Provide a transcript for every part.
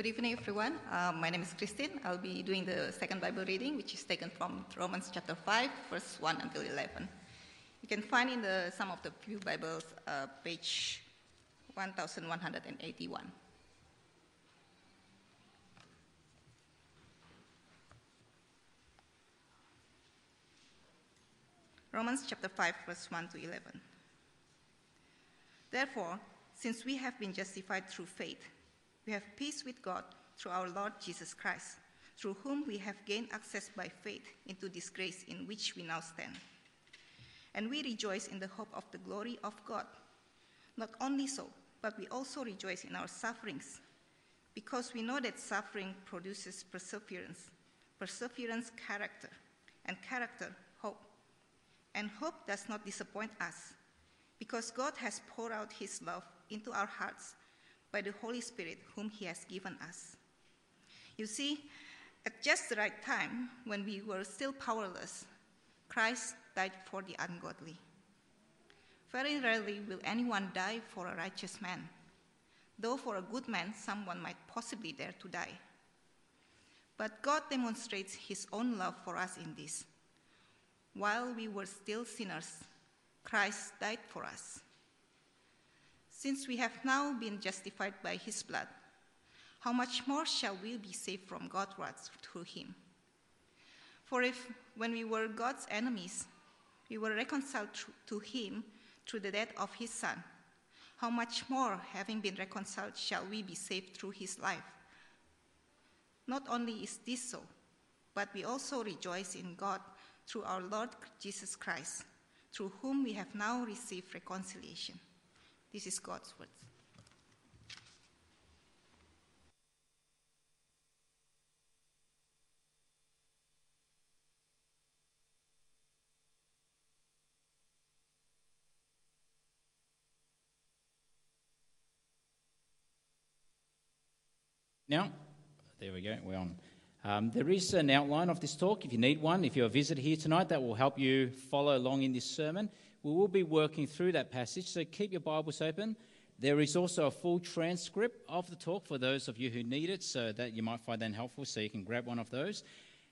Good evening, everyone. Uh, my name is Christine. I'll be doing the second Bible reading, which is taken from Romans chapter 5, verse 1 until 11. You can find in the some of the few Bibles, uh, page 1181. Romans chapter 5, verse 1 to 11. Therefore, since we have been justified through faith, we have peace with God through our Lord Jesus Christ, through whom we have gained access by faith into this grace in which we now stand. And we rejoice in the hope of the glory of God. Not only so, but we also rejoice in our sufferings, because we know that suffering produces perseverance, perseverance, character, and character, hope. And hope does not disappoint us, because God has poured out his love into our hearts by the Holy Spirit, whom He has given us. You see, at just the right time, when we were still powerless, Christ died for the ungodly. Very rarely will anyone die for a righteous man, though for a good man, someone might possibly dare to die. But God demonstrates His own love for us in this. While we were still sinners, Christ died for us. Since we have now been justified by his blood, how much more shall we be saved from God's wrath through him? For if, when we were God's enemies, we were reconciled to him through the death of his Son, how much more, having been reconciled, shall we be saved through his life? Not only is this so, but we also rejoice in God through our Lord Jesus Christ, through whom we have now received reconciliation. This is God's word. Now, there we go, we're on. Um, there is an outline of this talk if you need one. If you're a visitor here tonight, that will help you follow along in this sermon. We will be working through that passage, so keep your Bibles open. There is also a full transcript of the talk for those of you who need it, so that you might find that helpful, so you can grab one of those.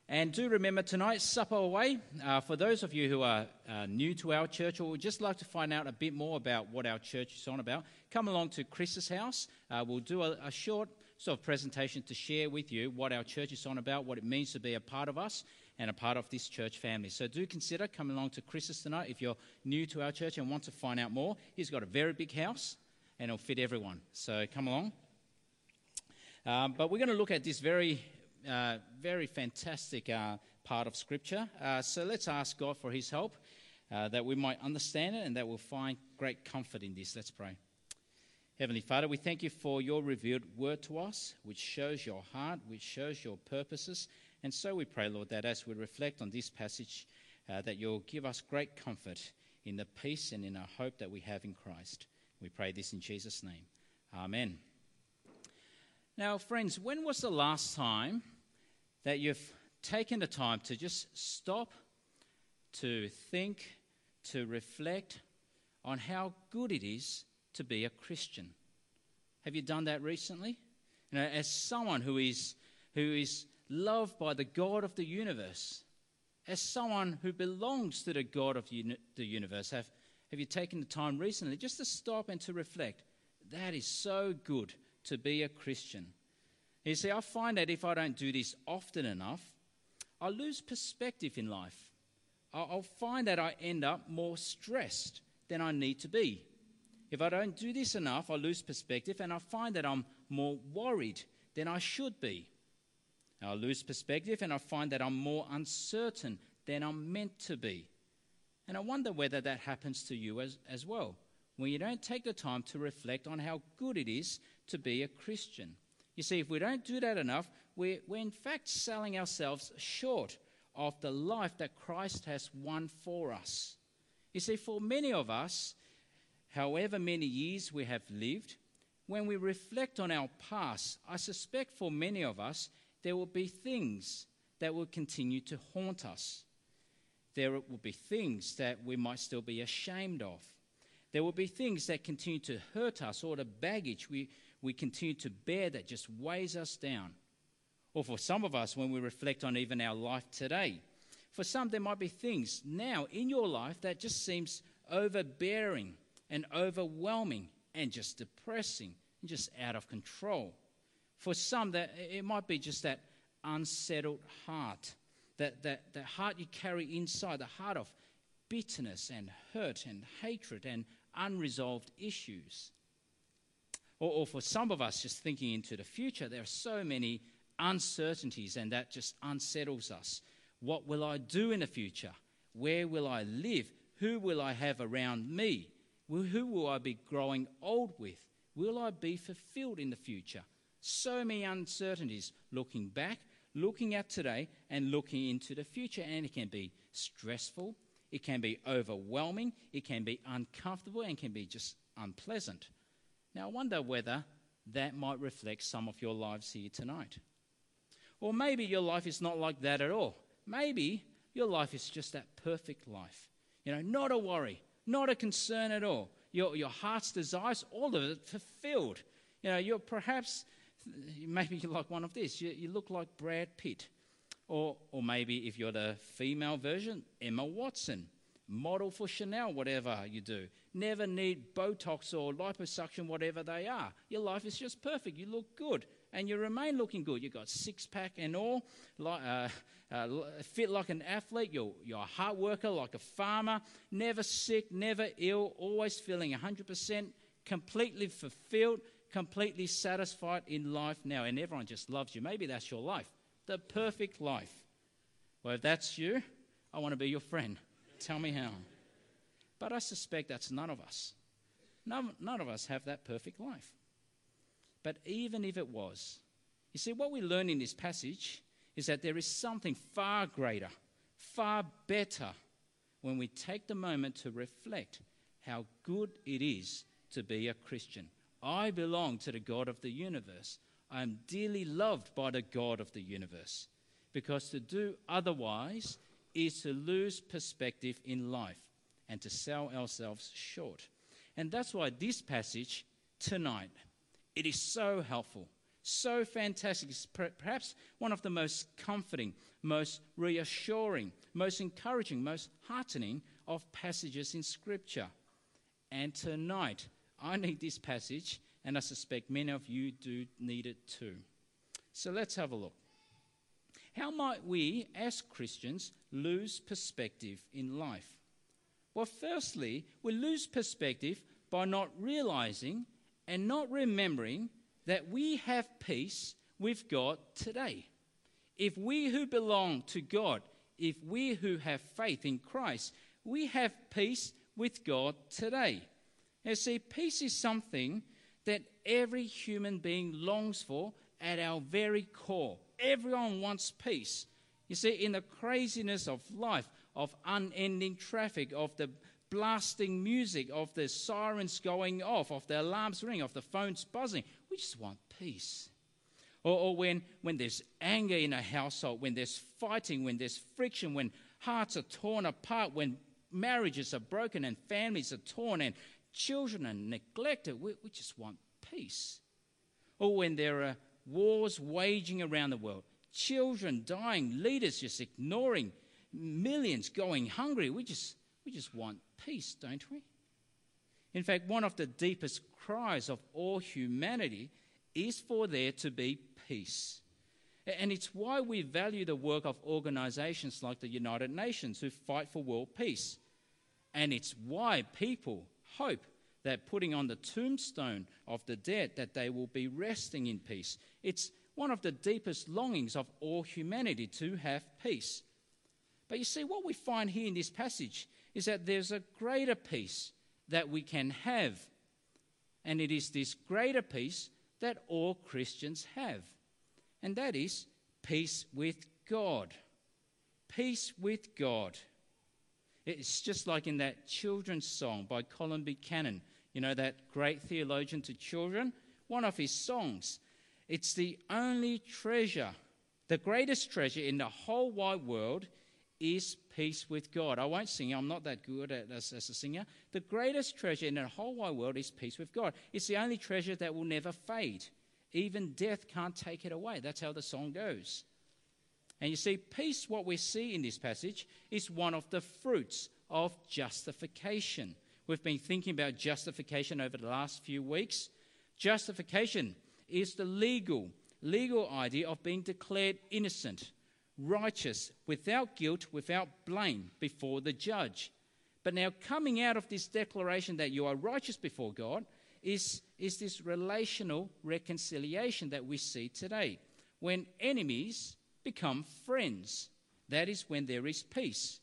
And do remember tonight, supper away. Uh, for those of you who are uh, new to our church or would just like to find out a bit more about what our church is on about, come along to Chris's house. Uh, we'll do a, a short sort of presentation to share with you what our church is on about, what it means to be a part of us, and a part of this church family. So do consider coming along to Chris's tonight if you're new to our church and want to find out more. He's got a very big house and it'll fit everyone. So come along. Um, but we're going to look at this very, uh, very fantastic uh, part of Scripture. Uh, so let's ask God for His help uh, that we might understand it and that we'll find great comfort in this. Let's pray. Heavenly Father, we thank you for your revealed word to us, which shows your heart, which shows your purposes, and so we pray, Lord, that as we reflect on this passage, uh, that you'll give us great comfort in the peace and in our hope that we have in Christ. We pray this in Jesus' name. Amen. Now, friends, when was the last time that you've taken the time to just stop, to think, to reflect on how good it is to be a Christian? Have you done that recently? You know, as someone who is, who is loved by the God of the universe. As someone who belongs to the God of the universe, have, have you taken the time recently just to stop and to reflect? That is so good to be a Christian. You see, I find that if I don't do this often enough, I lose perspective in life. I'll find that I end up more stressed than I need to be. If I don't do this enough, I lose perspective and I find that I'm more worried than I should be. I lose perspective and I find that I'm more uncertain than I'm meant to be. And I wonder whether that happens to you as, as well, when you don't take the time to reflect on how good it is to be a Christian. You see, if we don't do that enough, we're, we're in fact selling ourselves short of the life that Christ has won for us. You see, for many of us, however many years we have lived, when we reflect on our past, I suspect for many of us, there will be things that will continue to haunt us. There will be things that we might still be ashamed of. There will be things that continue to hurt us or the baggage we, we continue to bear that just weighs us down. Or for some of us, when we reflect on even our life today, for some, there might be things now in your life that just seems overbearing and overwhelming and just depressing and just out of control. For some, that it might be just that unsettled heart, that, that, that heart you carry inside, the heart of bitterness and hurt and hatred and unresolved issues. Or, or for some of us, just thinking into the future, there are so many uncertainties, and that just unsettles us. What will I do in the future? Where will I live? Who will I have around me? Who will I be growing old with? Will I be fulfilled in the future? So many uncertainties looking back, looking at today, and looking into the future. And it can be stressful, it can be overwhelming, it can be uncomfortable, and can be just unpleasant. Now, I wonder whether that might reflect some of your lives here tonight. Or maybe your life is not like that at all. Maybe your life is just that perfect life. You know, not a worry, not a concern at all. Your, your heart's desires, all of it fulfilled. You know, you're perhaps, maybe you're like one of this. You, you look like Brad Pitt. Or, or maybe if you're the female version, Emma Watson, model for Chanel, whatever you do. Never need Botox or liposuction, whatever they are. Your life is just perfect. You look good and you remain looking good. You've got six pack and all, like, uh, uh, fit like an athlete. You're, you're a hard worker, like a farmer, never sick, never ill, always feeling 100% completely fulfilled, completely satisfied in life now. And everyone just loves you. Maybe that's your life the perfect life. Well, if that's you, I want to be your friend. Tell me how. But I suspect that's none of us. None, none of us have that perfect life. But even if it was, you see, what we learn in this passage is that there is something far greater, far better when we take the moment to reflect how good it is to be a Christian. I belong to the God of the universe. I am dearly loved by the God of the universe. Because to do otherwise is to lose perspective in life and to sell ourselves short. And that's why this passage tonight, it is so helpful, so fantastic. It's perhaps one of the most comforting, most reassuring, most encouraging, most heartening of passages in Scripture. And tonight, I need this passage and I suspect many of you do need it too. So let's have a look. How might we, as Christians, lose perspective in life? Well, firstly, we lose perspective by not realizing and not remembering that we have peace with God today. If we who belong to God, if we who have faith in Christ, we have peace with God today. Now, see, peace is something that every human being longs for at our very core. Everyone wants peace. You see, in the craziness of life, of unending traffic, of the blasting music, of the sirens going off, of the alarms ringing, of the phones buzzing, we just want peace. Or, or when, when there's anger in a household, when there's fighting, when there's friction, when hearts are torn apart, when marriages are broken and families are torn and children are neglected. We, we just want peace. Or when there are wars waging around the world, children dying, leaders just ignoring, millions going hungry. We just, we just want peace, don't we? In fact, one of the deepest cries of all humanity is for there to be peace. And it's why we value the work of organizations like the United Nations who fight for world peace. And it's why people hope that putting on the tombstone of the dead that they will be resting in peace. It's one of the deepest longings of all humanity to have peace. But you see, what we find here in this passage is that there's a greater peace that we can have. And it is this greater peace that all Christians have. And that is peace with God. Peace with God. It's just like in that children's song by Colin Buchanan, you know, that great theologian to children. One of his songs. It's the only treasure, the greatest treasure in the whole wide world is peace with God. I won't sing, I'm not that good at, as, as a singer. The greatest treasure in the whole wide world is peace with God. It's the only treasure that will never fade. Even death can't take it away. That's how the song goes. And you see, peace, what we see in this passage, is one of the fruits of justification. We've been thinking about justification over the last few weeks. Justification is the legal, legal idea of being declared innocent, righteous, without guilt, without blame before the judge. But now, coming out of this declaration that you are righteous before God is, is this relational reconciliation that we see today. When enemies become friends. That is when there is peace.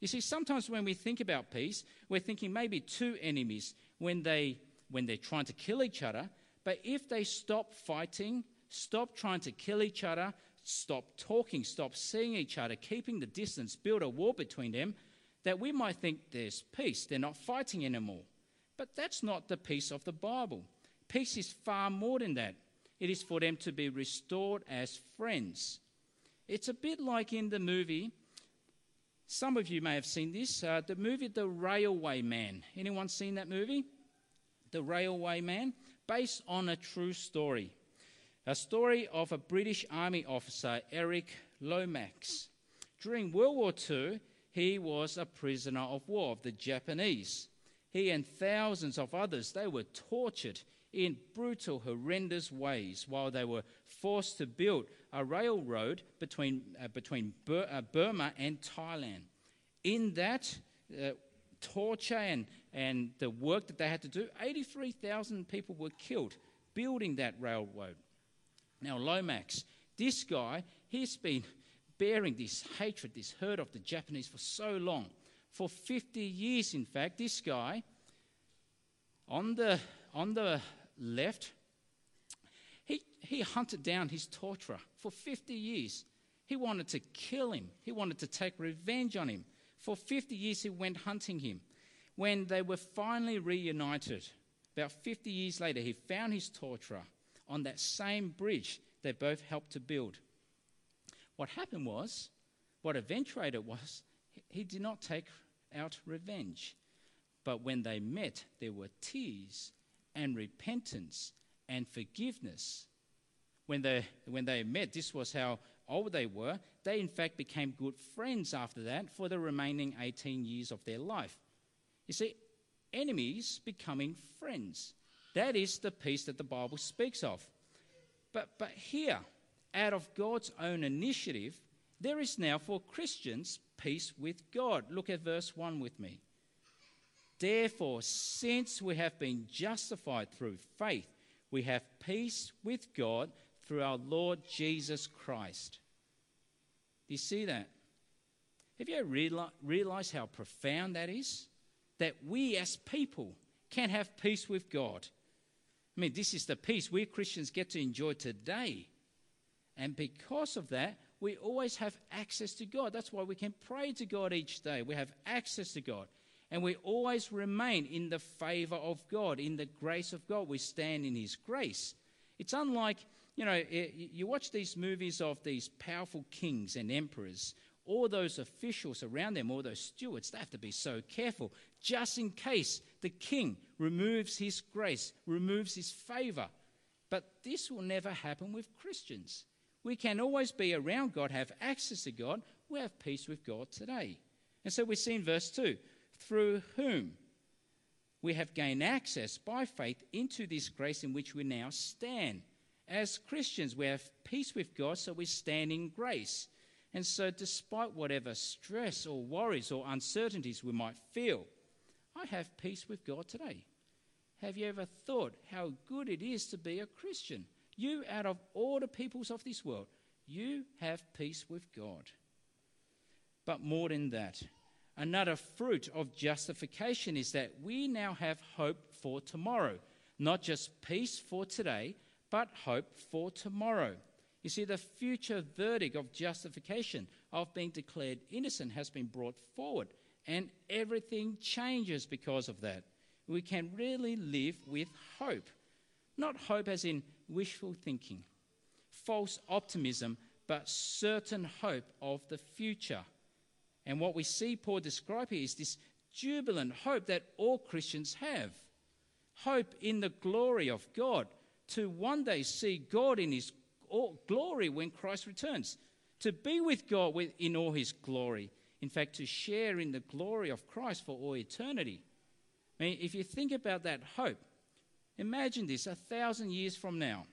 You see, sometimes when we think about peace, we're thinking maybe two enemies when, they, when they're trying to kill each other. But if they stop fighting, stop trying to kill each other, stop talking, stop seeing each other, keeping the distance, build a wall between them, that we might think there's peace. They're not fighting anymore. But that's not the peace of the Bible. Peace is far more than that. It is for them to be restored as friends. It's a bit like in the movie. Some of you may have seen this. Uh, the movie The Railway Man. Anyone seen that movie? The Railway Man, based on a true story. A story of a British Army officer, Eric Lomax. During World War II, he was a prisoner of war of the Japanese. He and thousands of others, they were tortured in brutal, horrendous ways while they were forced to build a railroad between, uh, between Bur- uh, Burma and Thailand. In that uh, torture and, and the work that they had to do, 83,000 people were killed building that railroad. Now, Lomax, this guy, he's been bearing this hatred, this hurt of the Japanese for so long. For 50 years, in fact, this guy, on the, on the left, he, he hunted down his torturer for 50 years. He wanted to kill him, he wanted to take revenge on him. For 50 years, he went hunting him. When they were finally reunited, about 50 years later, he found his torturer on that same bridge they both helped to build. What happened was, what eventuated was, he did not take out revenge. But when they met, there were tears and repentance and forgiveness. When they, when they met, this was how old they were. They, in fact, became good friends after that for the remaining 18 years of their life. You see, enemies becoming friends. That is the peace that the Bible speaks of. But, but here, out of God's own initiative, there is now for Christians peace with God. Look at verse 1 with me. Therefore, since we have been justified through faith, we have peace with God through our Lord Jesus Christ. Do you see that? Have you realized how profound that is? That we as people can have peace with God. I mean, this is the peace we Christians get to enjoy today. And because of that, we always have access to God. That's why we can pray to God each day. We have access to God. And we always remain in the favor of God, in the grace of God. We stand in His grace. It's unlike, you know, you watch these movies of these powerful kings and emperors, all those officials around them, all those stewards, they have to be so careful just in case the king removes his grace, removes his favor. But this will never happen with Christians. We can always be around God, have access to God. We have peace with God today. And so we see in verse 2 through whom we have gained access by faith into this grace in which we now stand. As Christians, we have peace with God, so we stand in grace. And so, despite whatever stress or worries or uncertainties we might feel, I have peace with God today. Have you ever thought how good it is to be a Christian? You, out of all the peoples of this world, you have peace with God. But more than that, Another fruit of justification is that we now have hope for tomorrow. Not just peace for today, but hope for tomorrow. You see, the future verdict of justification, of being declared innocent, has been brought forward, and everything changes because of that. We can really live with hope. Not hope as in wishful thinking, false optimism, but certain hope of the future And what we see Paul describe here is this jubilant hope that all Christians have hope in the glory of God, to one day see God in his glory when Christ returns, to be with God in all his glory. In fact, to share in the glory of Christ for all eternity. I mean, if you think about that hope, imagine this a thousand years from now.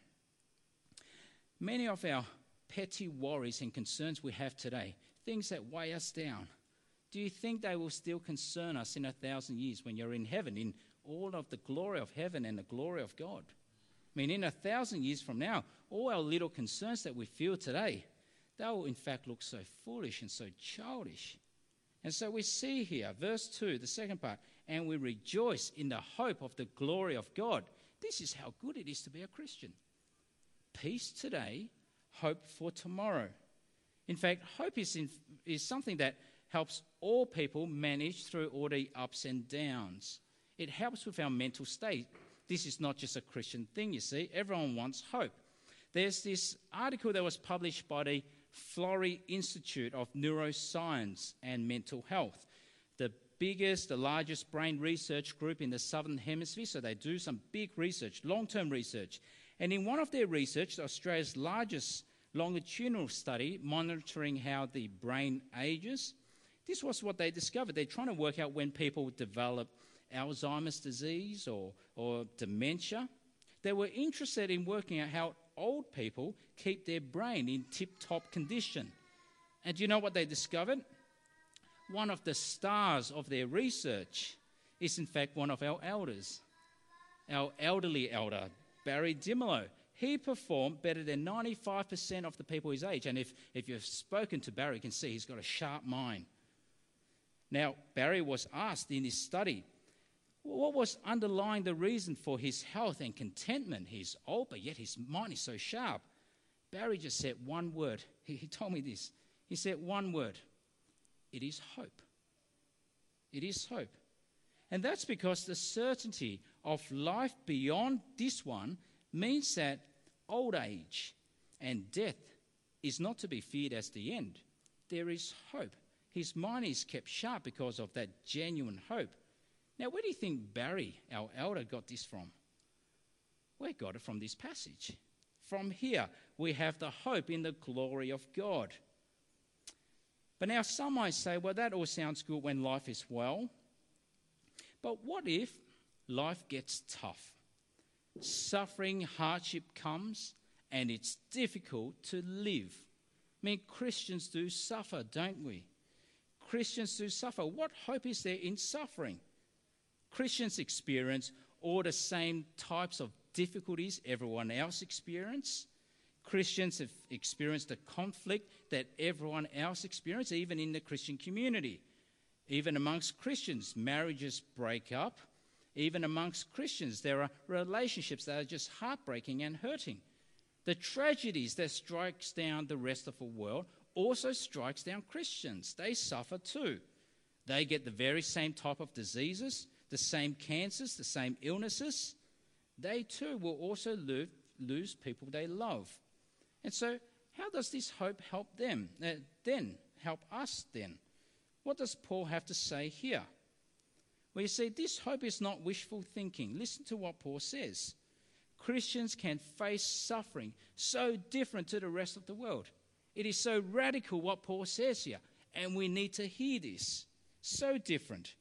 Many of our petty worries and concerns we have today, things that weigh us down, do you think they will still concern us in a thousand years when you're in heaven, in all of the glory of heaven and the glory of God? I mean, in a thousand years from now, all our little concerns that we feel today, they will in fact look so foolish and so childish. And so we see here, verse 2, the second part, and we rejoice in the hope of the glory of God. This is how good it is to be a Christian. Peace today, hope for tomorrow. In fact, hope is, in, is something that helps all people manage through all the ups and downs. It helps with our mental state. This is not just a Christian thing, you see. Everyone wants hope. There's this article that was published by the Florey Institute of Neuroscience and Mental Health, the biggest, the largest brain research group in the Southern Hemisphere. So they do some big research, long term research. And in one of their research, Australia's largest longitudinal study monitoring how the brain ages, this was what they discovered. They're trying to work out when people develop Alzheimer's disease or, or dementia. They were interested in working out how old people keep their brain in tip top condition. And do you know what they discovered? One of the stars of their research is, in fact, one of our elders, our elderly elder, Barry Dimolo. He performed better than 95% of the people his age. And if, if you've spoken to Barry, you can see he's got a sharp mind. Now, Barry was asked in his study what was underlying the reason for his health and contentment. He's old, but yet his mind is so sharp. Barry just said one word. He, he told me this. He said one word it is hope. It is hope. And that's because the certainty of life beyond this one means that old age and death is not to be feared as the end. There is hope. His mind is kept sharp because of that genuine hope. Now, where do you think Barry, our elder, got this from? We got it from this passage. From here, we have the hope in the glory of God. But now, some might say, well, that all sounds good when life is well. But what if life gets tough? Suffering, hardship comes, and it's difficult to live. I mean, Christians do suffer, don't we? Christians do suffer. What hope is there in suffering? Christians experience all the same types of difficulties everyone else experiences. Christians have experienced the conflict that everyone else experiences, even in the Christian community. Even amongst Christians, marriages break up. Even amongst Christians, there are relationships that are just heartbreaking and hurting. The tragedies that strikes down the rest of the world also strikes down Christians. They suffer too. They get the very same type of diseases, the same cancers, the same illnesses. They too will also lose, lose people they love. And so, how does this hope help them? Uh, then, help us then? What does Paul have to say here? Well, you see, this hope is not wishful thinking. Listen to what Paul says. Christians can face suffering so different to the rest of the world. It is so radical what Paul says here, and we need to hear this. So different.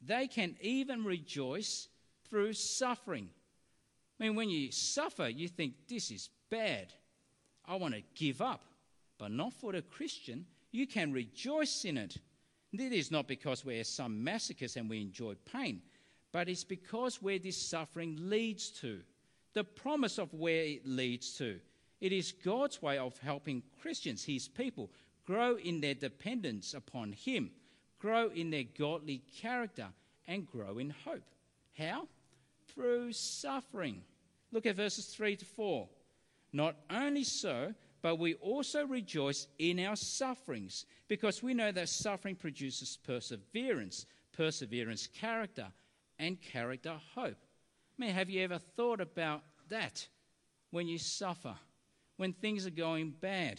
They can even rejoice through suffering. I mean, when you suffer, you think, this is bad. I want to give up. But not for the Christian. You can rejoice in it. It is not because we're some masochists and we enjoy pain, but it's because where this suffering leads to, the promise of where it leads to. It is God's way of helping Christians, his people, grow in their dependence upon him, grow in their godly character, and grow in hope. How? Through suffering. Look at verses 3 to 4. Not only so, but we also rejoice in our sufferings, because we know that suffering produces perseverance, perseverance, character, and character, hope. I mean, have you ever thought about that when you suffer? when things are going bad,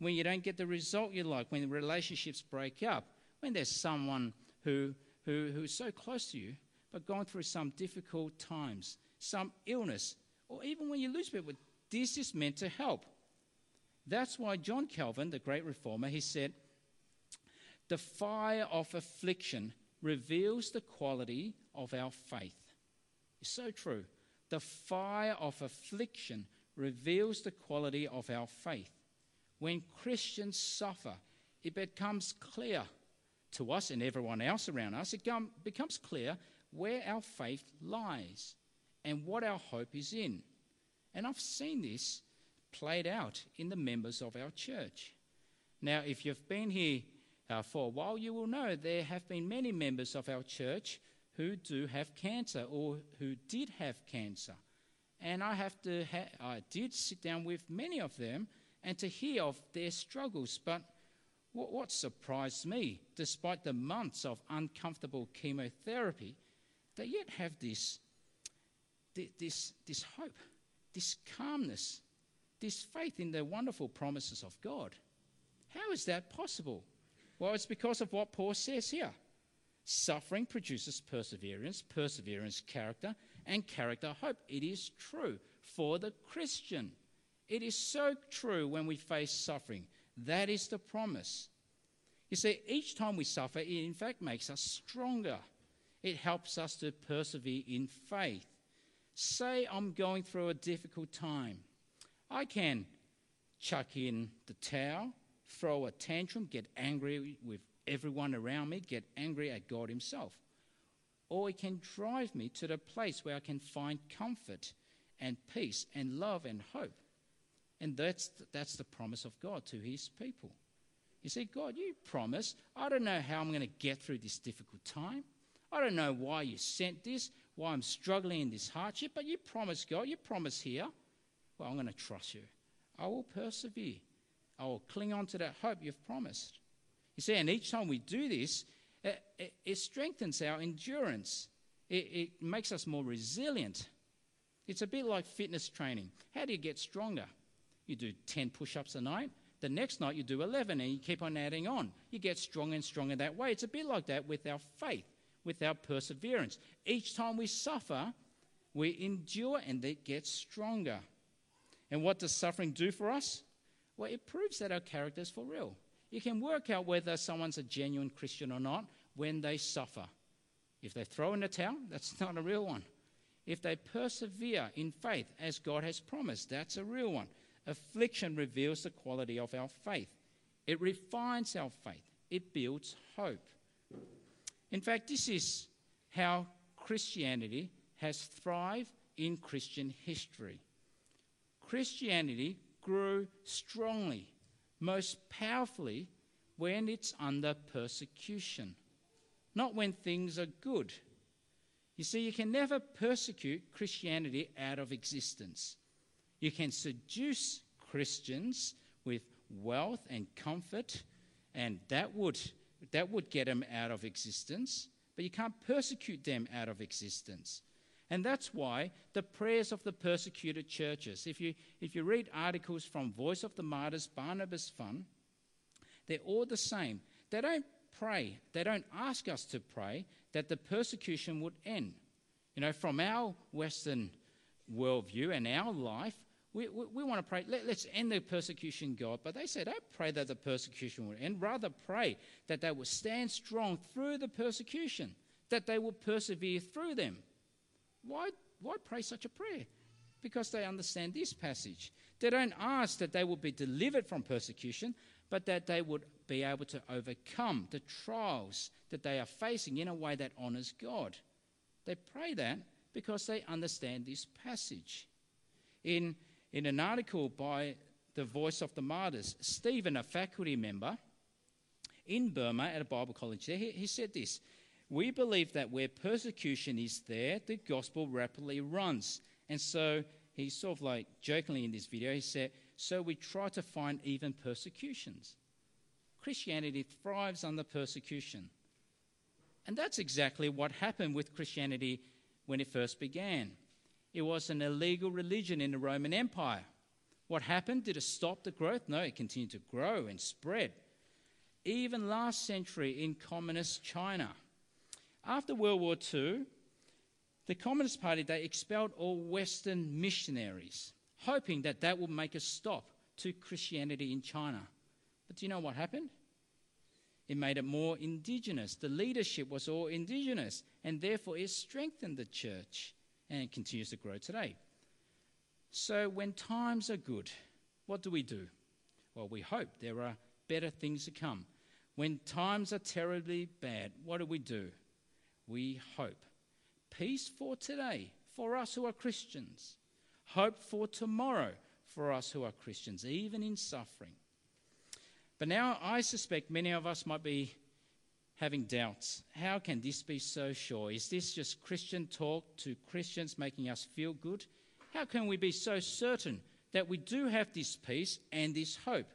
when you don't get the result you like, when relationships break up, when there's someone who, who, who's so close to you, but going through some difficult times, some illness, or even when you lose people, this is meant to help. That's why John Calvin, the great reformer, he said, the fire of affliction reveals the quality of our faith. It's so true. The fire of affliction reveals the quality of our faith. When Christians suffer, it becomes clear to us and everyone else around us, it becomes clear where our faith lies and what our hope is in. And I've seen this played out in the members of our church. Now, if you've been here uh, for a while, you will know there have been many members of our church who do have cancer or who did have cancer. And I have to ha- I did sit down with many of them and to hear of their struggles. But what, what surprised me, despite the months of uncomfortable chemotherapy, they yet have this, this, this hope, this calmness, this faith in the wonderful promises of God. How is that possible? Well, it's because of what Paul says here. Suffering produces perseverance, perseverance, character, and character, hope. It is true for the Christian. It is so true when we face suffering. That is the promise. You see, each time we suffer, it in fact makes us stronger. It helps us to persevere in faith. Say I'm going through a difficult time. I can chuck in the towel, throw a tantrum, get angry with everyone around me, get angry at God Himself. Or it can drive me to the place where I can find comfort and peace and love and hope. And that's, that's the promise of God to His people. You see, God, you promise. I don't know how I'm going to get through this difficult time. I don't know why you sent this, why I'm struggling in this hardship, but you promise, God, you promise here. Well, I'm going to trust you. I will persevere. I will cling on to that hope you've promised. You see, and each time we do this, it, it, it strengthens our endurance. It, it makes us more resilient. It's a bit like fitness training. How do you get stronger? You do 10 push ups a night. The next night you do 11 and you keep on adding on. You get stronger and stronger that way. It's a bit like that with our faith, with our perseverance. Each time we suffer, we endure and it gets stronger. And what does suffering do for us? Well, it proves that our character is for real. You can work out whether someone's a genuine Christian or not when they suffer. If they throw in the towel, that's not a real one. If they persevere in faith as God has promised, that's a real one. Affliction reveals the quality of our faith, it refines our faith, it builds hope. In fact, this is how Christianity has thrived in Christian history. Christianity grew strongly, most powerfully when it's under persecution, not when things are good. You see, you can never persecute Christianity out of existence. You can seduce Christians with wealth and comfort, and that would, that would get them out of existence, but you can't persecute them out of existence. And that's why the prayers of the persecuted churches, if you, if you read articles from Voice of the Martyrs, Barnabas Fund, they're all the same. They don't pray, they don't ask us to pray that the persecution would end. You know, from our Western worldview and our life, we, we, we want to pray, let, us end the persecution, God. But they said, don't pray that the persecution will end. Rather, pray that they will stand strong through the persecution, that they will persevere through them. Why, why pray such a prayer? Because they understand this passage. They don't ask that they will be delivered from persecution, but that they would be able to overcome the trials that they are facing in a way that honors God. They pray that because they understand this passage. In, in an article by the Voice of the Martyrs, Stephen, a faculty member in Burma at a Bible college there, he, he said this we believe that where persecution is there, the gospel rapidly runs. And so he's sort of like jokingly in this video, he said, So we try to find even persecutions. Christianity thrives under persecution. And that's exactly what happened with Christianity when it first began. It was an illegal religion in the Roman Empire. What happened? Did it stop the growth? No, it continued to grow and spread. even last century in communist China. After World War II, the Communist Party they expelled all Western missionaries, hoping that that would make a stop to Christianity in China. But do you know what happened? It made it more indigenous. The leadership was all indigenous, and therefore it strengthened the church and continues to grow today. So, when times are good, what do we do? Well, we hope there are better things to come. When times are terribly bad, what do we do? We hope. Peace for today, for us who are Christians. Hope for tomorrow, for us who are Christians, even in suffering. But now I suspect many of us might be having doubts. How can this be so sure? Is this just Christian talk to Christians making us feel good? How can we be so certain that we do have this peace and this hope?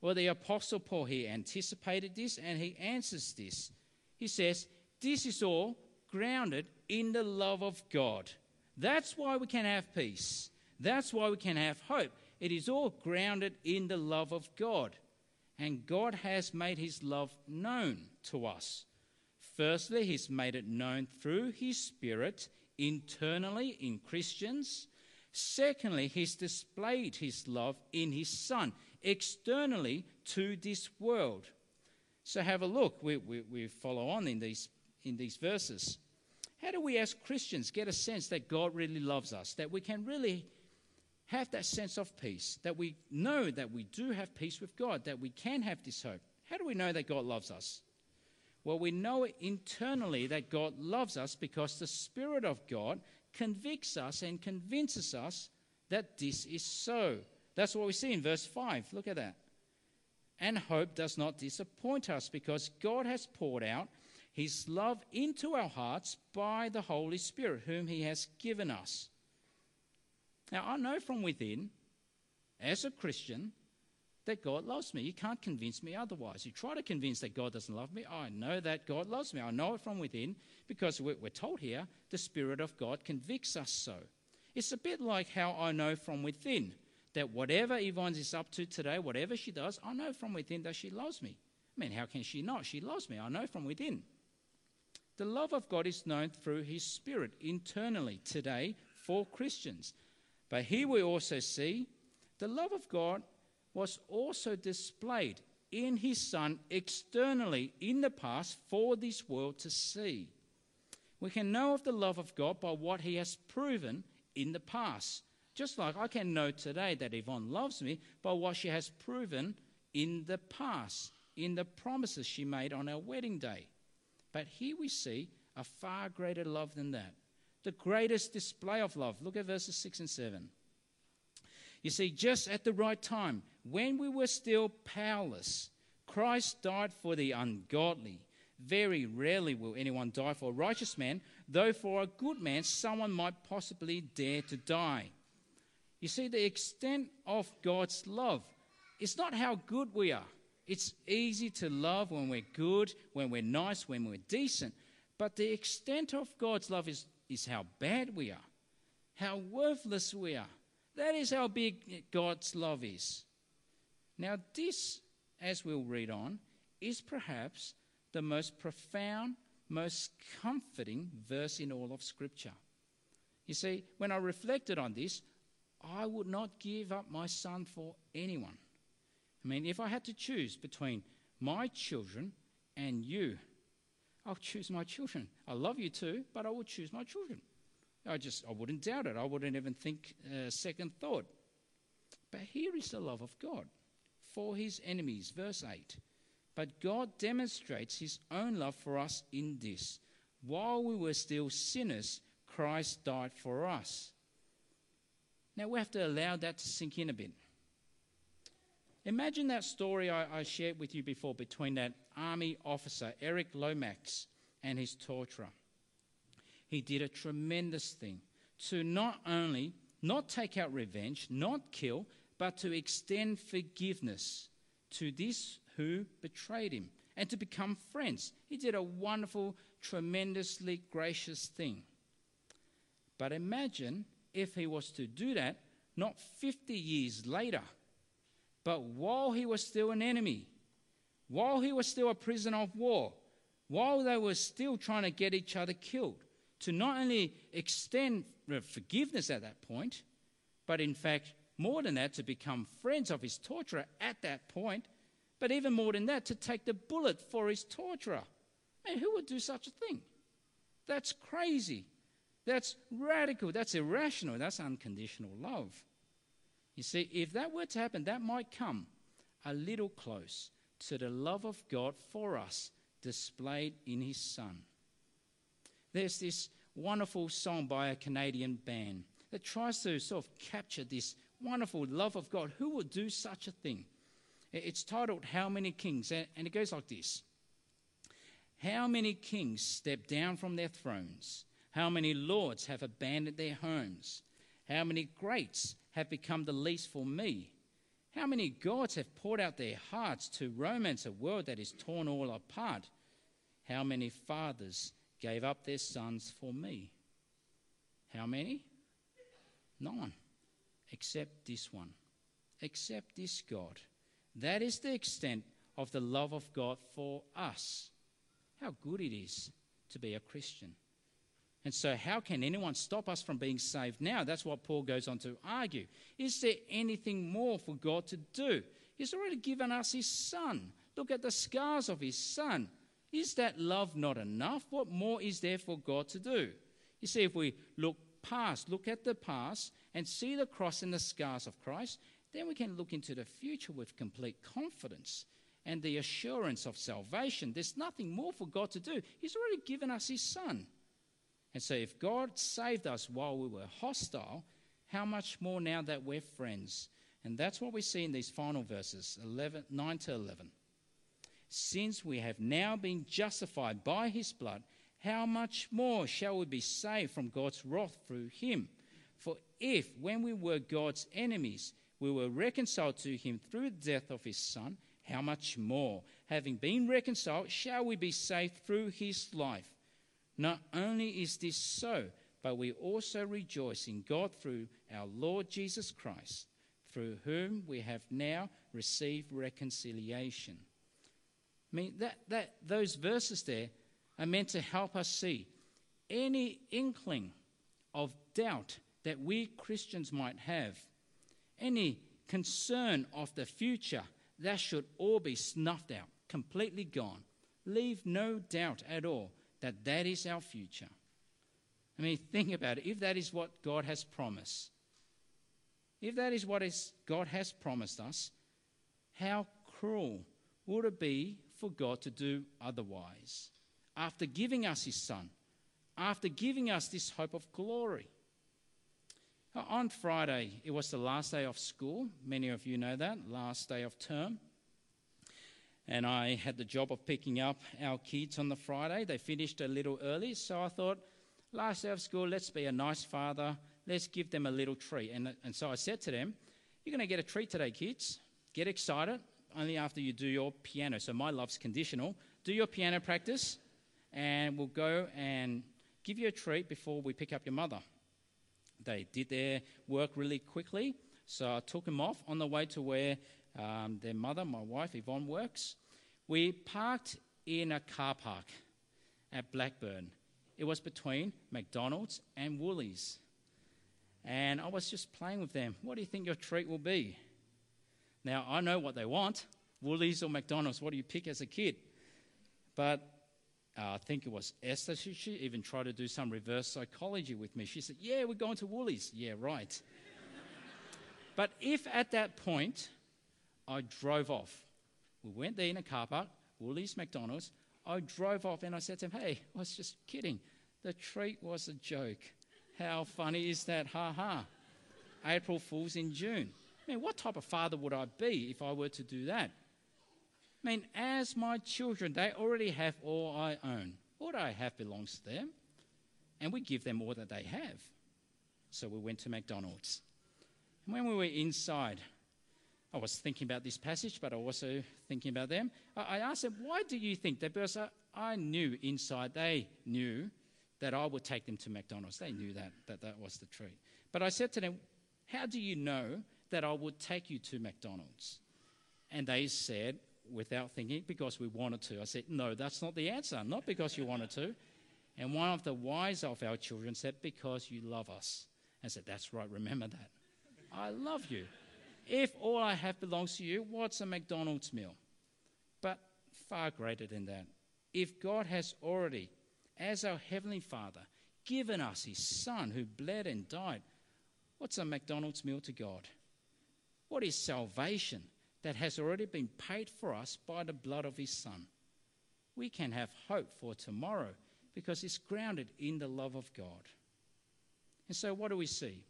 Well, the Apostle Paul here anticipated this and he answers this. He says, This is all grounded in the love of God. That's why we can have peace. That's why we can have hope. It is all grounded in the love of God and God has made his love known to us. Firstly, he's made it known through his Spirit internally in Christians. Secondly, he's displayed his love in his Son externally to this world. So have a look. We, we, we follow on in these, in these verses. How do we, as Christians, get a sense that God really loves us, that we can really have that sense of peace, that we know that we do have peace with God, that we can have this hope. How do we know that God loves us? Well, we know internally that God loves us because the Spirit of God convicts us and convinces us that this is so. That's what we see in verse 5. Look at that. And hope does not disappoint us because God has poured out his love into our hearts by the Holy Spirit, whom he has given us. Now, I know from within, as a Christian, that God loves me. You can't convince me otherwise. You try to convince that God doesn't love me. I know that God loves me. I know it from within because we're told here the Spirit of God convicts us so. It's a bit like how I know from within that whatever Yvonne is up to today, whatever she does, I know from within that she loves me. I mean, how can she not? She loves me. I know from within. The love of God is known through His Spirit internally today for Christians. But here we also see the love of God was also displayed in his Son externally in the past for this world to see. We can know of the love of God by what he has proven in the past. Just like I can know today that Yvonne loves me by what she has proven in the past, in the promises she made on our wedding day. But here we see a far greater love than that the greatest display of love. Look at verses 6 and 7. You see, just at the right time, when we were still powerless, Christ died for the ungodly. Very rarely will anyone die for a righteous man, though for a good man, someone might possibly dare to die. You see, the extent of God's love is not how good we are. It's easy to love when we're good, when we're nice, when we're decent. But the extent of God's love is is how bad we are, how worthless we are. That is how big God's love is. Now, this, as we'll read on, is perhaps the most profound, most comforting verse in all of Scripture. You see, when I reflected on this, I would not give up my son for anyone. I mean, if I had to choose between my children and you, I'll choose my children. I love you too, but I will choose my children. I just, I wouldn't doubt it. I wouldn't even think a second thought. But here is the love of God for his enemies. Verse 8. But God demonstrates his own love for us in this. While we were still sinners, Christ died for us. Now we have to allow that to sink in a bit. Imagine that story I, I shared with you before between that army officer, Eric Lomax, and his torturer. He did a tremendous thing to not only not take out revenge, not kill, but to extend forgiveness to this who betrayed him and to become friends. He did a wonderful, tremendously gracious thing. But imagine if he was to do that not 50 years later, but while he was still an enemy, while he was still a prisoner of war, while they were still trying to get each other killed, to not only extend forgiveness at that point, but in fact, more than that, to become friends of his torturer at that point, but even more than that, to take the bullet for his torturer. Man, who would do such a thing? That's crazy. That's radical. That's irrational. That's unconditional love. You see, if that were to happen, that might come a little close to the love of God for us displayed in His Son. There's this wonderful song by a Canadian band that tries to sort of capture this wonderful love of God. Who would do such a thing? It's titled How Many Kings? And it goes like this How many kings step down from their thrones? How many lords have abandoned their homes? How many greats have become the least for me? How many gods have poured out their hearts to romance a world that is torn all apart? How many fathers gave up their sons for me? How many? None, except this one, except this God. That is the extent of the love of God for us. How good it is to be a Christian. And so, how can anyone stop us from being saved now? That's what Paul goes on to argue. Is there anything more for God to do? He's already given us his son. Look at the scars of his son. Is that love not enough? What more is there for God to do? You see, if we look past, look at the past, and see the cross and the scars of Christ, then we can look into the future with complete confidence and the assurance of salvation. There's nothing more for God to do. He's already given us his son. And so, if God saved us while we were hostile, how much more now that we're friends? And that's what we see in these final verses 11, 9 to 11. Since we have now been justified by his blood, how much more shall we be saved from God's wrath through him? For if, when we were God's enemies, we were reconciled to him through the death of his Son, how much more, having been reconciled, shall we be saved through his life? Not only is this so, but we also rejoice in God through our Lord Jesus Christ, through whom we have now received reconciliation. I mean, that, that, those verses there are meant to help us see any inkling of doubt that we Christians might have, any concern of the future, that should all be snuffed out, completely gone. Leave no doubt at all that that is our future. I mean, think about it. If that is what God has promised, if that is what is God has promised us, how cruel would it be for God to do otherwise? After giving us His Son, after giving us this hope of glory. Uh, on Friday, it was the last day of school. Many of you know that, last day of term and I had the job of picking up our kids on the Friday. They finished a little early, so I thought, last day of school, let's be a nice father. Let's give them a little treat. And, and so I said to them, You're going to get a treat today, kids. Get excited only after you do your piano. So my love's conditional. Do your piano practice, and we'll go and give you a treat before we pick up your mother. They did their work really quickly, so I took them off on the way to where um, their mother, my wife Yvonne, works. We parked in a car park at Blackburn. It was between McDonald's and Woolies. And I was just playing with them. What do you think your treat will be? Now, I know what they want Woolies or McDonald's. What do you pick as a kid? But uh, I think it was Esther. She, she even tried to do some reverse psychology with me. She said, Yeah, we're going to Woolies. Yeah, right. but if at that point I drove off we went there in a car park, Woolies, McDonald's. I drove off and I said to him, Hey, I was just kidding. The treat was a joke. How funny is that? Ha ha. April Fools in June. I mean, what type of father would I be if I were to do that? I mean, as my children, they already have all I own. All I have belongs to them. And we give them all that they have. So we went to McDonald's. And when we were inside, I was thinking about this passage, but I was also thinking about them. I asked them, why do you think that? Because I knew inside they knew that I would take them to McDonald's. They knew that, that that was the truth. But I said to them, how do you know that I would take you to McDonald's? And they said, without thinking because we wanted to. I said, No, that's not the answer. Not because you wanted to. And one of the wise of our children said, Because you love us. I said, That's right, remember that. I love you. If all I have belongs to you, what's a McDonald's meal? But far greater than that. If God has already, as our Heavenly Father, given us His Son who bled and died, what's a McDonald's meal to God? What is salvation that has already been paid for us by the blood of His Son? We can have hope for tomorrow because it's grounded in the love of God. And so, what do we see?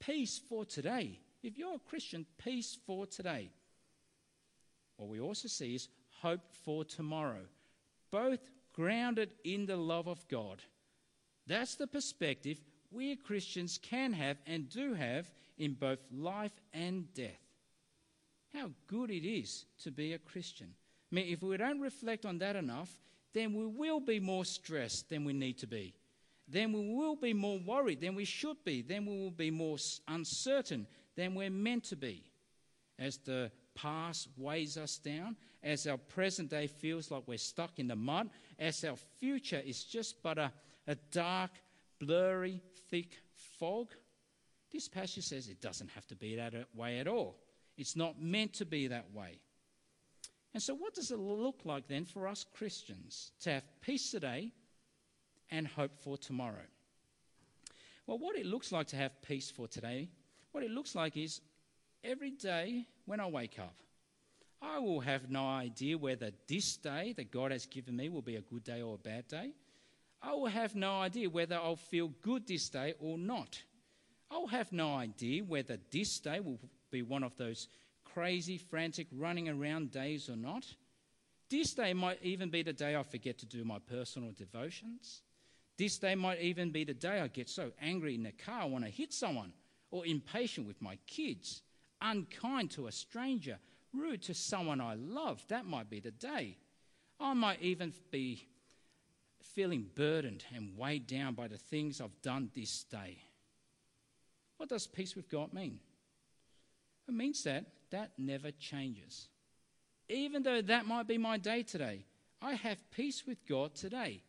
Peace for today. If you're a Christian, peace for today. What we also see is hope for tomorrow, both grounded in the love of God. That's the perspective we Christians can have and do have in both life and death. How good it is to be a Christian. I mean, if we don't reflect on that enough, then we will be more stressed than we need to be. Then we will be more worried than we should be. Then we will be more uncertain than we're meant to be. As the past weighs us down, as our present day feels like we're stuck in the mud, as our future is just but a, a dark, blurry, thick fog. This passage says it doesn't have to be that way at all. It's not meant to be that way. And so, what does it look like then for us Christians to have peace today and hope for tomorrow? Well, what it looks like to have peace for today, what it looks like is every day when I wake up, I will have no idea whether this day that God has given me will be a good day or a bad day. I will have no idea whether I'll feel good this day or not. I'll have no idea whether this day will be one of those crazy, frantic, running around days or not. This day might even be the day I forget to do my personal devotions. This day might even be the day I get so angry in the car I want to hit someone, or impatient with my kids, unkind to a stranger, rude to someone I love. That might be the day. I might even be feeling burdened and weighed down by the things I've done this day. What does peace with God mean? It means that that never changes. Even though that might be my day today, I have peace with God today.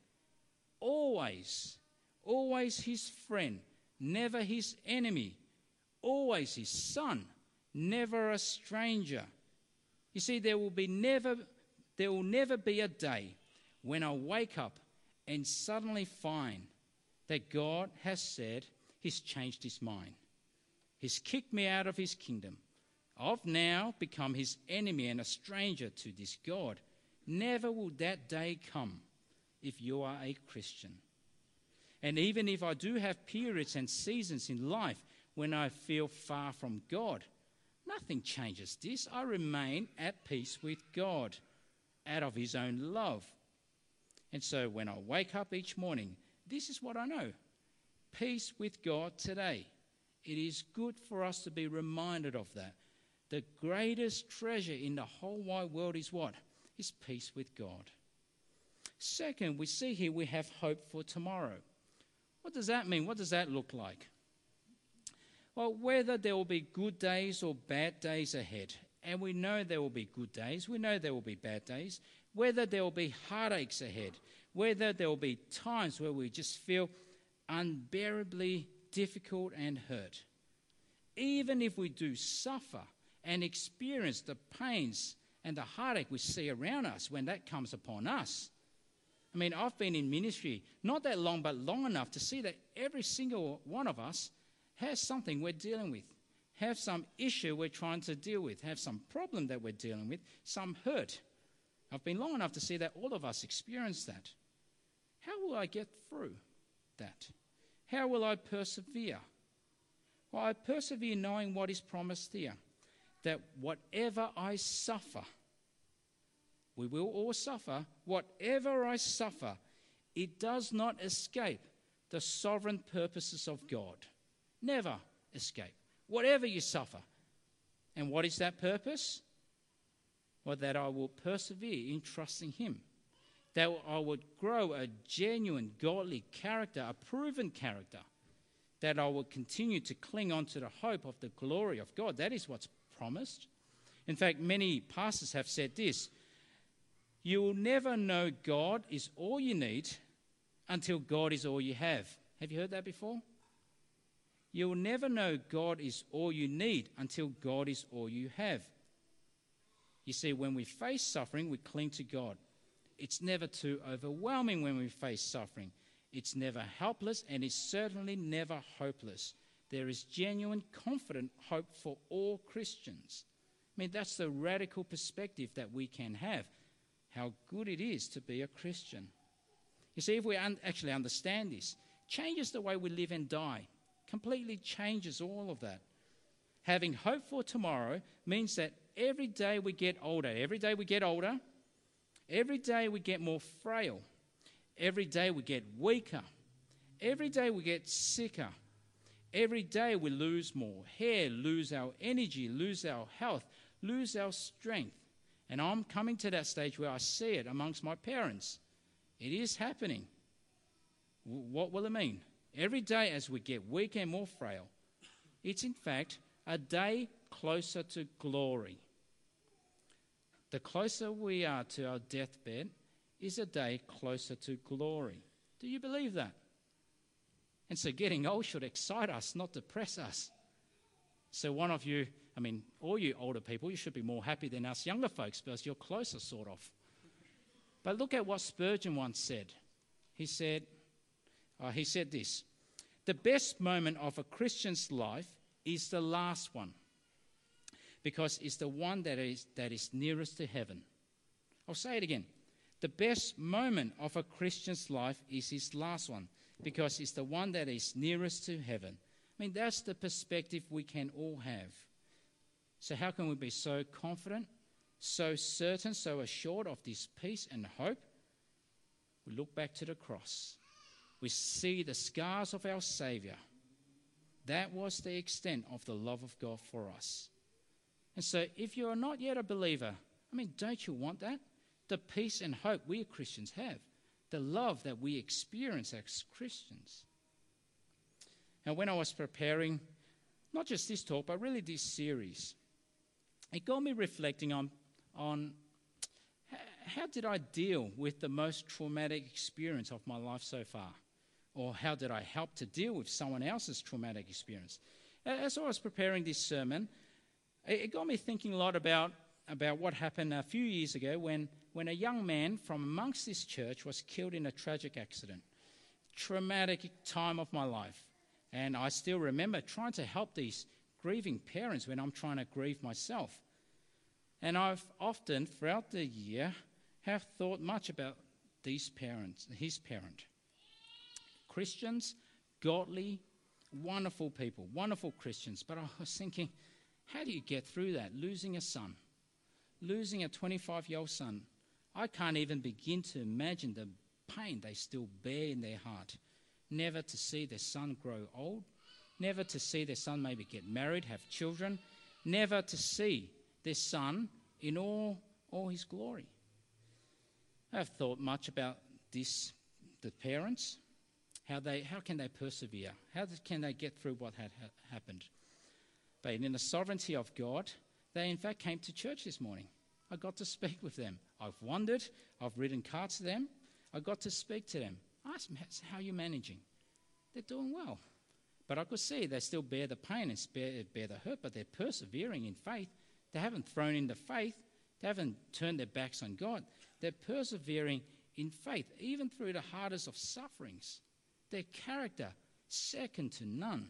Always, always His friend, never His enemy, always His son, never a stranger. You see, there will be never, there will never be a day when I wake up and suddenly find that God has said He's changed His mind. He's kicked me out of His kingdom. I've now become his enemy and a stranger to this God. Never will that day come if you are a Christian. And even if I do have periods and seasons in life when I feel far from God, nothing changes this. I remain at peace with God out of his own love. And so when I wake up each morning, this is what I know peace with God today. It is good for us to be reminded of that the greatest treasure in the whole wide world is what? Is peace with God. Second, we see here we have hope for tomorrow. What does that mean? What does that look like? Well, whether there will be good days or bad days ahead, and we know there will be good days, we know there will be bad days, whether there will be heartaches ahead, whether there will be times where we just feel unbearably difficult and hurt. Even if we do suffer, and experience the pains and the heartache we see around us when that comes upon us. I mean, I've been in ministry not that long, but long enough to see that every single one of us has something we're dealing with, have some issue we're trying to deal with, have some problem that we're dealing with, some hurt. I've been long enough to see that all of us experience that. How will I get through that? How will I persevere? Well, I persevere knowing what is promised here that whatever I suffer, we will all suffer, whatever I suffer, it does not escape the sovereign purposes of God. Never escape. Whatever you suffer. And what is that purpose? Well, that I will persevere in trusting Him. That I would grow a genuine, godly character, a proven character. That I will continue to cling on to the hope of the glory of God. That is what's promised. In fact, many pastors have said this You will never know God is all you need until God is all you have. Have you heard that before? You will never know God is all you need until God is all you have. You see, when we face suffering, we cling to God. It's never too overwhelming when we face suffering. It's never helpless, and it's certainly never hopeless. There is genuine, confident hope for all Christians. I mean, that's the radical perspective that we can have. How good it is to be a Christian. You see, if we un- actually understand this, changes the way we live and die, completely changes all of that. Having hope for tomorrow means that every day we get older, every day we get older, every day we get more frail, every day we get weaker, every day we get sicker, every day we lose more hair, lose our energy, lose our health, lose our strength. And I'm coming to that stage where I see it amongst my parents. It is happening. What will it mean? Every day as we get weaker and more frail, it's in fact a day closer to glory. The closer we are to our deathbed is a day closer to glory. Do you believe that? And so getting old should excite us, not depress us. So, one of you, I mean, all you older people, you should be more happy than us younger folks because you're closer, sort of. But look at what Spurgeon once said. He said, uh, he said this The best moment of a Christian's life is the last one because it's the one that is, that is nearest to heaven. I'll say it again. The best moment of a Christian's life is his last one because it's the one that is nearest to heaven. I mean, that's the perspective we can all have. So, how can we be so confident, so certain, so assured of this peace and hope? We look back to the cross. We see the scars of our Savior. That was the extent of the love of God for us. And so, if you are not yet a believer, I mean, don't you want that? The peace and hope we Christians have, the love that we experience as Christians. Now, when I was preparing not just this talk, but really this series, it got me reflecting on, on how did I deal with the most traumatic experience of my life so far? Or how did I help to deal with someone else's traumatic experience? As I was preparing this sermon, it got me thinking a lot about, about what happened a few years ago when, when a young man from amongst this church was killed in a tragic accident. Traumatic time of my life. And I still remember trying to help these grieving parents when I'm trying to grieve myself. And I've often, throughout the year, have thought much about these parents, his parent. Christians, godly, wonderful people, wonderful Christians. But I was thinking, how do you get through that? Losing a son, losing a 25 year old son. I can't even begin to imagine the pain they still bear in their heart. Never to see their son grow old, never to see their son maybe get married, have children, never to see their son in all, all his glory. I've thought much about this, the parents, how, they, how can they persevere? How can they get through what had ha- happened? But in the sovereignty of God, they in fact came to church this morning. I got to speak with them. I've wondered, I've written cards to them, I got to speak to them. I asked them, How are you managing? They're doing well. But I could see they still bear the pain and bear, bear the hurt, but they're persevering in faith. They haven't thrown in the faith, they haven't turned their backs on God. They're persevering in faith, even through the hardest of sufferings. Their character, second to none.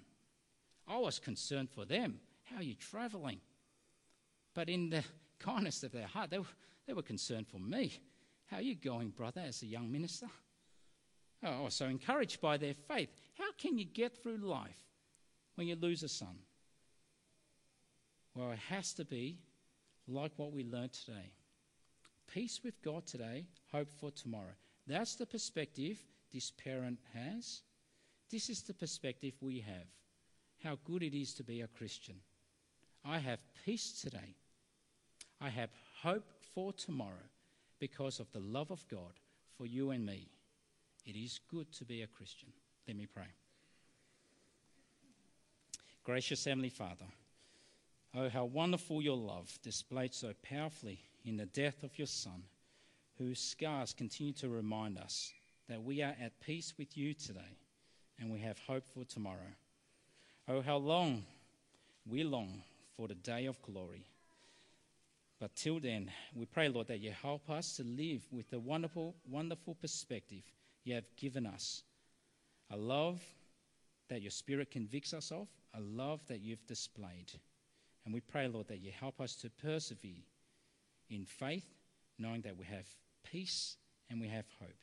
I was concerned for them. How are you traveling? But in the kindness of their heart, they were, they were concerned for me. How are you going, brother, as a young minister? Oh, I was so encouraged by their faith. How can you get through life when you lose a son? Well, it has to be like what we learned today peace with God today, hope for tomorrow. That's the perspective this parent has. This is the perspective we have how good it is to be a Christian. I have peace today. I have hope for tomorrow because of the love of God for you and me. It is good to be a Christian. Let me pray. Gracious Heavenly Father, oh, how wonderful your love displayed so powerfully in the death of your Son whose scars continue to remind us that we are at peace with you today and we have hope for tomorrow. Oh, how long we long for the day of glory. But till then, we pray, Lord, that you help us to live with the wonderful, wonderful perspective you have given us. A love that your Spirit convicts us of, a love that you've displayed. And we pray, Lord, that you help us to persevere in faith, knowing that we have peace and we have hope.